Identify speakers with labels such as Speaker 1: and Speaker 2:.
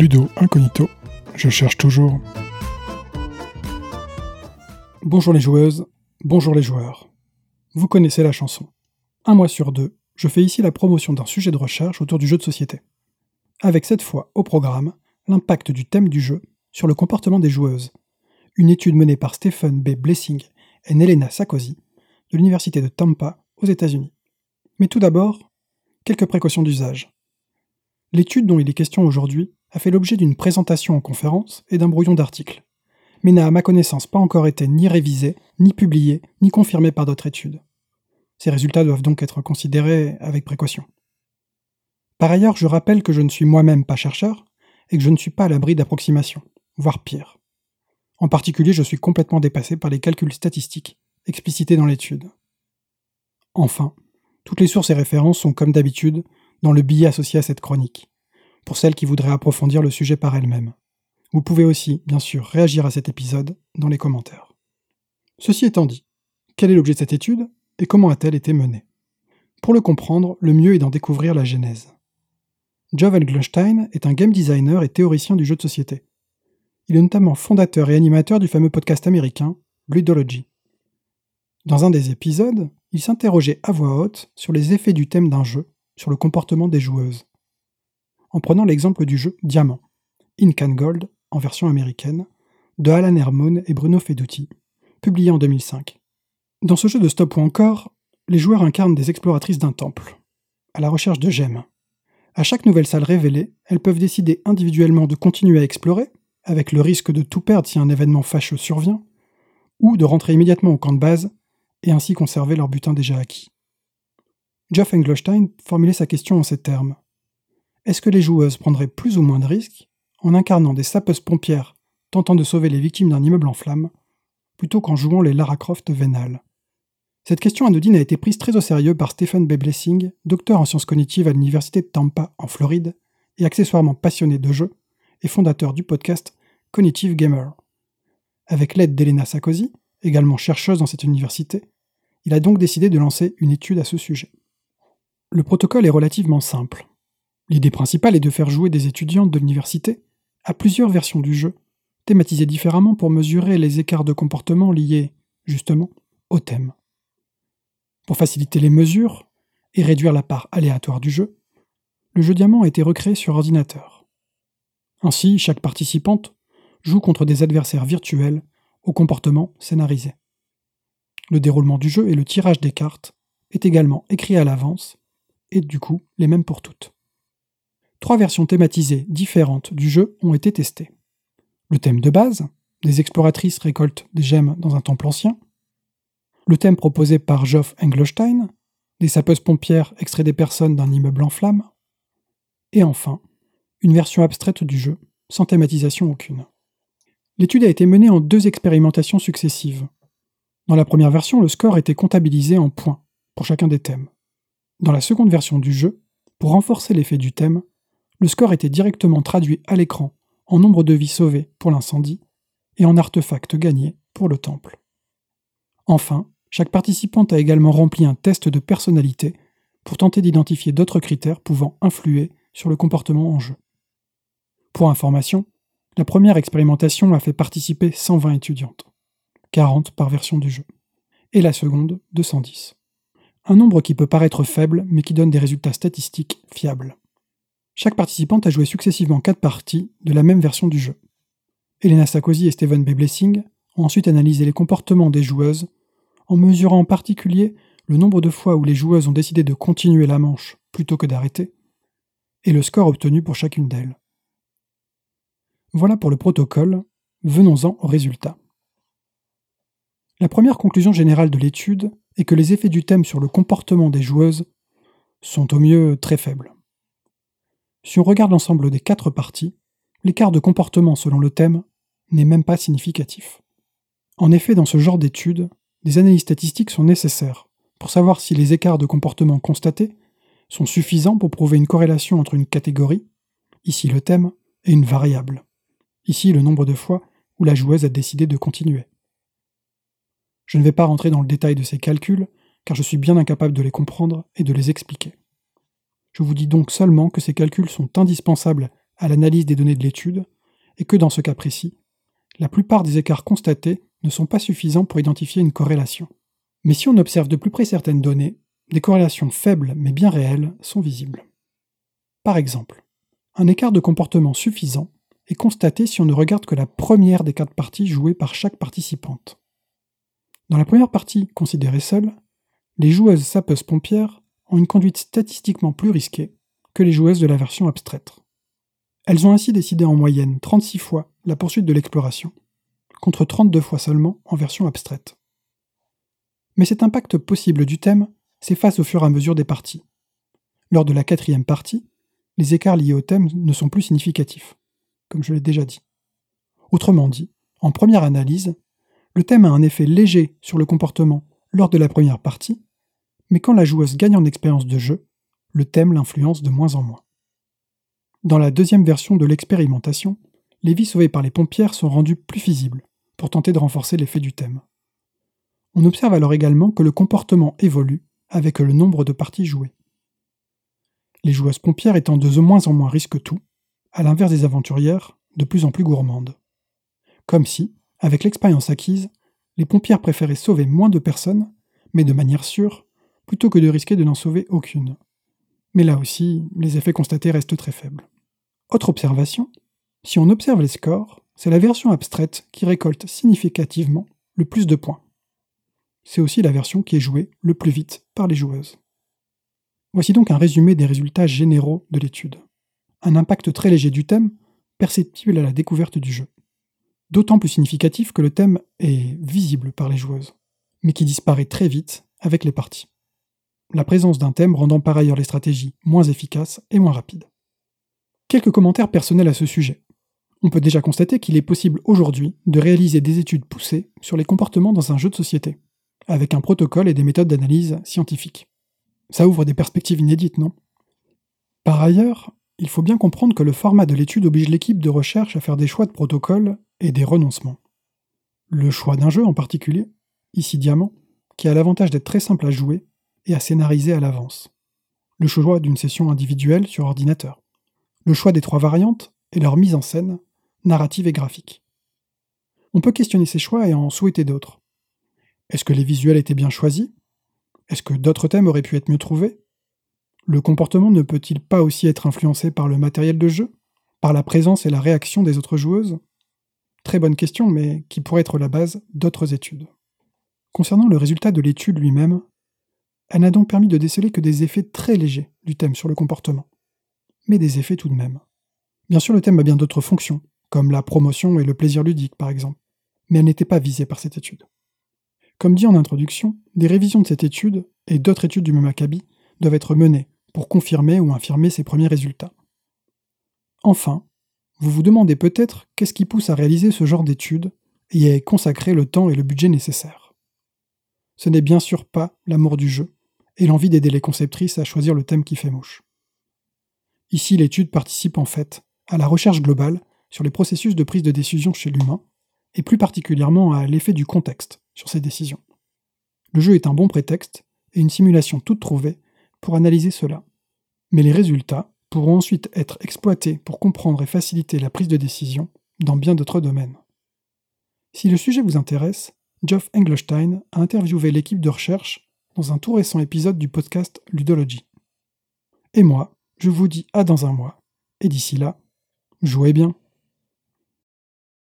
Speaker 1: Ludo incognito, je cherche toujours. Bonjour les joueuses, bonjour les joueurs. Vous connaissez la chanson. Un mois sur deux, je fais ici la promotion d'un sujet de recherche autour du jeu de société. Avec cette fois au programme l'impact du thème du jeu sur le comportement des joueuses. Une étude menée par Stephen B. Blessing et Nelena Sarkozy de l'Université de Tampa aux États-Unis. Mais tout d'abord, quelques précautions d'usage. L'étude dont il est question aujourd'hui a fait l'objet d'une présentation en conférence et d'un brouillon d'articles, mais n'a à ma connaissance pas encore été ni révisée, ni publiée, ni confirmée par d'autres études. Ces résultats doivent donc être considérés avec précaution. Par ailleurs, je rappelle que je ne suis moi-même pas chercheur et que je ne suis pas à l'abri d'approximations, voire pire. En particulier, je suis complètement dépassé par les calculs statistiques explicités dans l'étude. Enfin, toutes les sources et références sont comme d'habitude dans le billet associé à cette chronique, pour celles qui voudraient approfondir le sujet par elles-mêmes. Vous pouvez aussi, bien sûr, réagir à cet épisode dans les commentaires. Ceci étant dit, quel est l'objet de cette étude et comment a-t-elle été menée? Pour le comprendre, le mieux est d'en découvrir la genèse. Jovan Glunstein est un game designer et théoricien du jeu de société. Il est notamment fondateur et animateur du fameux podcast américain Ludology. Dans un des épisodes, il s'interrogeait à voix haute sur les effets du thème d'un jeu sur le comportement des joueuses. En prenant l'exemple du jeu Diamant, Ink and Gold, en version américaine, de Alan Hermon et Bruno Feduti, publié en 2005. Dans ce jeu de stop ou encore, les joueurs incarnent des exploratrices d'un temple, à la recherche de gemmes. À chaque nouvelle salle révélée, elles peuvent décider individuellement de continuer à explorer, avec le risque de tout perdre si un événement fâcheux survient, ou de rentrer immédiatement au camp de base et ainsi conserver leur butin déjà acquis. Geoff Engelstein formulait sa question en ces termes. Est-ce que les joueuses prendraient plus ou moins de risques en incarnant des sapeuses pompières tentant de sauver les victimes d'un immeuble en flammes, plutôt qu'en jouant les Lara Croft vénales? Cette question anodine a été prise très au sérieux par Stephen B. Blessing, docteur en sciences cognitives à l'université de Tampa en Floride et accessoirement passionné de jeux, et fondateur du podcast Cognitive Gamer. Avec l'aide d'Elena Sarkozy, également chercheuse dans cette université, il a donc décidé de lancer une étude à ce sujet. Le protocole est relativement simple. L'idée principale est de faire jouer des étudiantes de l'université à plusieurs versions du jeu, thématisées différemment pour mesurer les écarts de comportement liés, justement, au thème. Pour faciliter les mesures et réduire la part aléatoire du jeu, le jeu diamant a été recréé sur ordinateur. Ainsi, chaque participante joue contre des adversaires virtuels au comportement scénarisé. Le déroulement du jeu et le tirage des cartes est également écrit à l'avance, et du coup les mêmes pour toutes. Trois versions thématisées différentes du jeu ont été testées. Le thème de base, des exploratrices récoltent des gemmes dans un temple ancien. Le thème proposé par Geoff Engelstein, des sapeuses pompières extraient des personnes d'un immeuble en flammes. Et enfin, une version abstraite du jeu, sans thématisation aucune. L'étude a été menée en deux expérimentations successives. Dans la première version, le score était comptabilisé en points pour chacun des thèmes. Dans la seconde version du jeu, pour renforcer l'effet du thème, le score était directement traduit à l'écran en nombre de vies sauvées pour l'incendie et en artefacts gagnés pour le temple. Enfin, chaque participante a également rempli un test de personnalité pour tenter d'identifier d'autres critères pouvant influer sur le comportement en jeu. Pour information, la première expérimentation a fait participer 120 étudiantes, 40 par version du jeu, et la seconde 210. Un nombre qui peut paraître faible mais qui donne des résultats statistiques fiables. Chaque participante a joué successivement 4 parties de la même version du jeu. Elena Sarkozy et Steven B. Blessing ont ensuite analysé les comportements des joueuses en mesurant en particulier le nombre de fois où les joueuses ont décidé de continuer la manche plutôt que d'arrêter, et le score obtenu pour chacune d'elles. Voilà pour le protocole, venons-en aux résultats. La première conclusion générale de l'étude est que les effets du thème sur le comportement des joueuses sont au mieux très faibles. Si on regarde l'ensemble des quatre parties, l'écart de comportement selon le thème n'est même pas significatif. En effet, dans ce genre d'études, des analyses statistiques sont nécessaires pour savoir si les écarts de comportement constatés sont suffisants pour prouver une corrélation entre une catégorie, ici le thème, et une variable ici le nombre de fois où la joueuse a décidé de continuer. Je ne vais pas rentrer dans le détail de ces calculs, car je suis bien incapable de les comprendre et de les expliquer. Je vous dis donc seulement que ces calculs sont indispensables à l'analyse des données de l'étude, et que dans ce cas précis, la plupart des écarts constatés ne sont pas suffisants pour identifier une corrélation. Mais si on observe de plus près certaines données, des corrélations faibles mais bien réelles sont visibles. Par exemple, un écart de comportement suffisant est constaté si on ne regarde que la première des quatre parties jouées par chaque participante. Dans la première partie, considérée seule, les joueuses sapeuses-pompières ont une conduite statistiquement plus risquée que les joueuses de la version abstraite. Elles ont ainsi décidé en moyenne 36 fois la poursuite de l'exploration, contre 32 fois seulement en version abstraite. Mais cet impact possible du thème s'efface au fur et à mesure des parties. Lors de la quatrième partie, les écarts liés au thème ne sont plus significatifs, comme je l'ai déjà dit. Autrement dit, en première analyse, le thème a un effet léger sur le comportement lors de la première partie, mais quand la joueuse gagne en expérience de jeu, le thème l'influence de moins en moins. Dans la deuxième version de l'expérimentation, les vies sauvées par les pompières sont rendues plus visibles, pour tenter de renforcer l'effet du thème. On observe alors également que le comportement évolue avec le nombre de parties jouées. Les joueuses pompières étant de moins en moins risque tout, à l'inverse des aventurières, de plus en plus gourmandes. Comme si, avec l'expérience acquise, les pompières préféraient sauver moins de personnes, mais de manière sûre, plutôt que de risquer de n'en sauver aucune. Mais là aussi, les effets constatés restent très faibles. Autre observation, si on observe les scores, c'est la version abstraite qui récolte significativement le plus de points. C'est aussi la version qui est jouée le plus vite par les joueuses. Voici donc un résumé des résultats généraux de l'étude. Un impact très léger du thème, perceptible à la découverte du jeu. D'autant plus significatif que le thème est visible par les joueuses, mais qui disparaît très vite avec les parties. La présence d'un thème rendant par ailleurs les stratégies moins efficaces et moins rapides. Quelques commentaires personnels à ce sujet. On peut déjà constater qu'il est possible aujourd'hui de réaliser des études poussées sur les comportements dans un jeu de société, avec un protocole et des méthodes d'analyse scientifiques. Ça ouvre des perspectives inédites, non? Par ailleurs, il faut bien comprendre que le format de l'étude oblige l'équipe de recherche à faire des choix de protocole et des renoncements. Le choix d'un jeu en particulier, ici Diamant, qui a l'avantage d'être très simple à jouer et à scénariser à l'avance. Le choix d'une session individuelle sur ordinateur le choix des trois variantes et leur mise en scène, narrative et graphique. On peut questionner ces choix et en souhaiter d'autres. Est-ce que les visuels étaient bien choisis? Est-ce que d'autres thèmes auraient pu être mieux trouvés? Le comportement ne peut-il pas aussi être influencé par le matériel de jeu? Par la présence et la réaction des autres joueuses? Très bonne question, mais qui pourrait être la base d'autres études. Concernant le résultat de l'étude lui-même, elle n'a donc permis de déceler que des effets très légers du thème sur le comportement mais des effets tout de même. Bien sûr, le thème a bien d'autres fonctions, comme la promotion et le plaisir ludique par exemple, mais elle n'était pas visée par cette étude. Comme dit en introduction, des révisions de cette étude et d'autres études du même acabit doivent être menées pour confirmer ou infirmer ces premiers résultats. Enfin, vous vous demandez peut-être qu'est-ce qui pousse à réaliser ce genre d'études et à y consacrer le temps et le budget nécessaires. Ce n'est bien sûr pas l'amour du jeu et l'envie d'aider les conceptrices à choisir le thème qui fait mouche. Ici, l'étude participe en fait à la recherche globale sur les processus de prise de décision chez l'humain, et plus particulièrement à l'effet du contexte sur ces décisions. Le jeu est un bon prétexte et une simulation toute trouvée pour analyser cela. Mais les résultats pourront ensuite être exploités pour comprendre et faciliter la prise de décision dans bien d'autres domaines. Si le sujet vous intéresse, Geoff Engelstein a interviewé l'équipe de recherche dans un tout récent épisode du podcast Ludology. Et moi, je vous dis à dans un mois. Et d'ici là, jouez bien.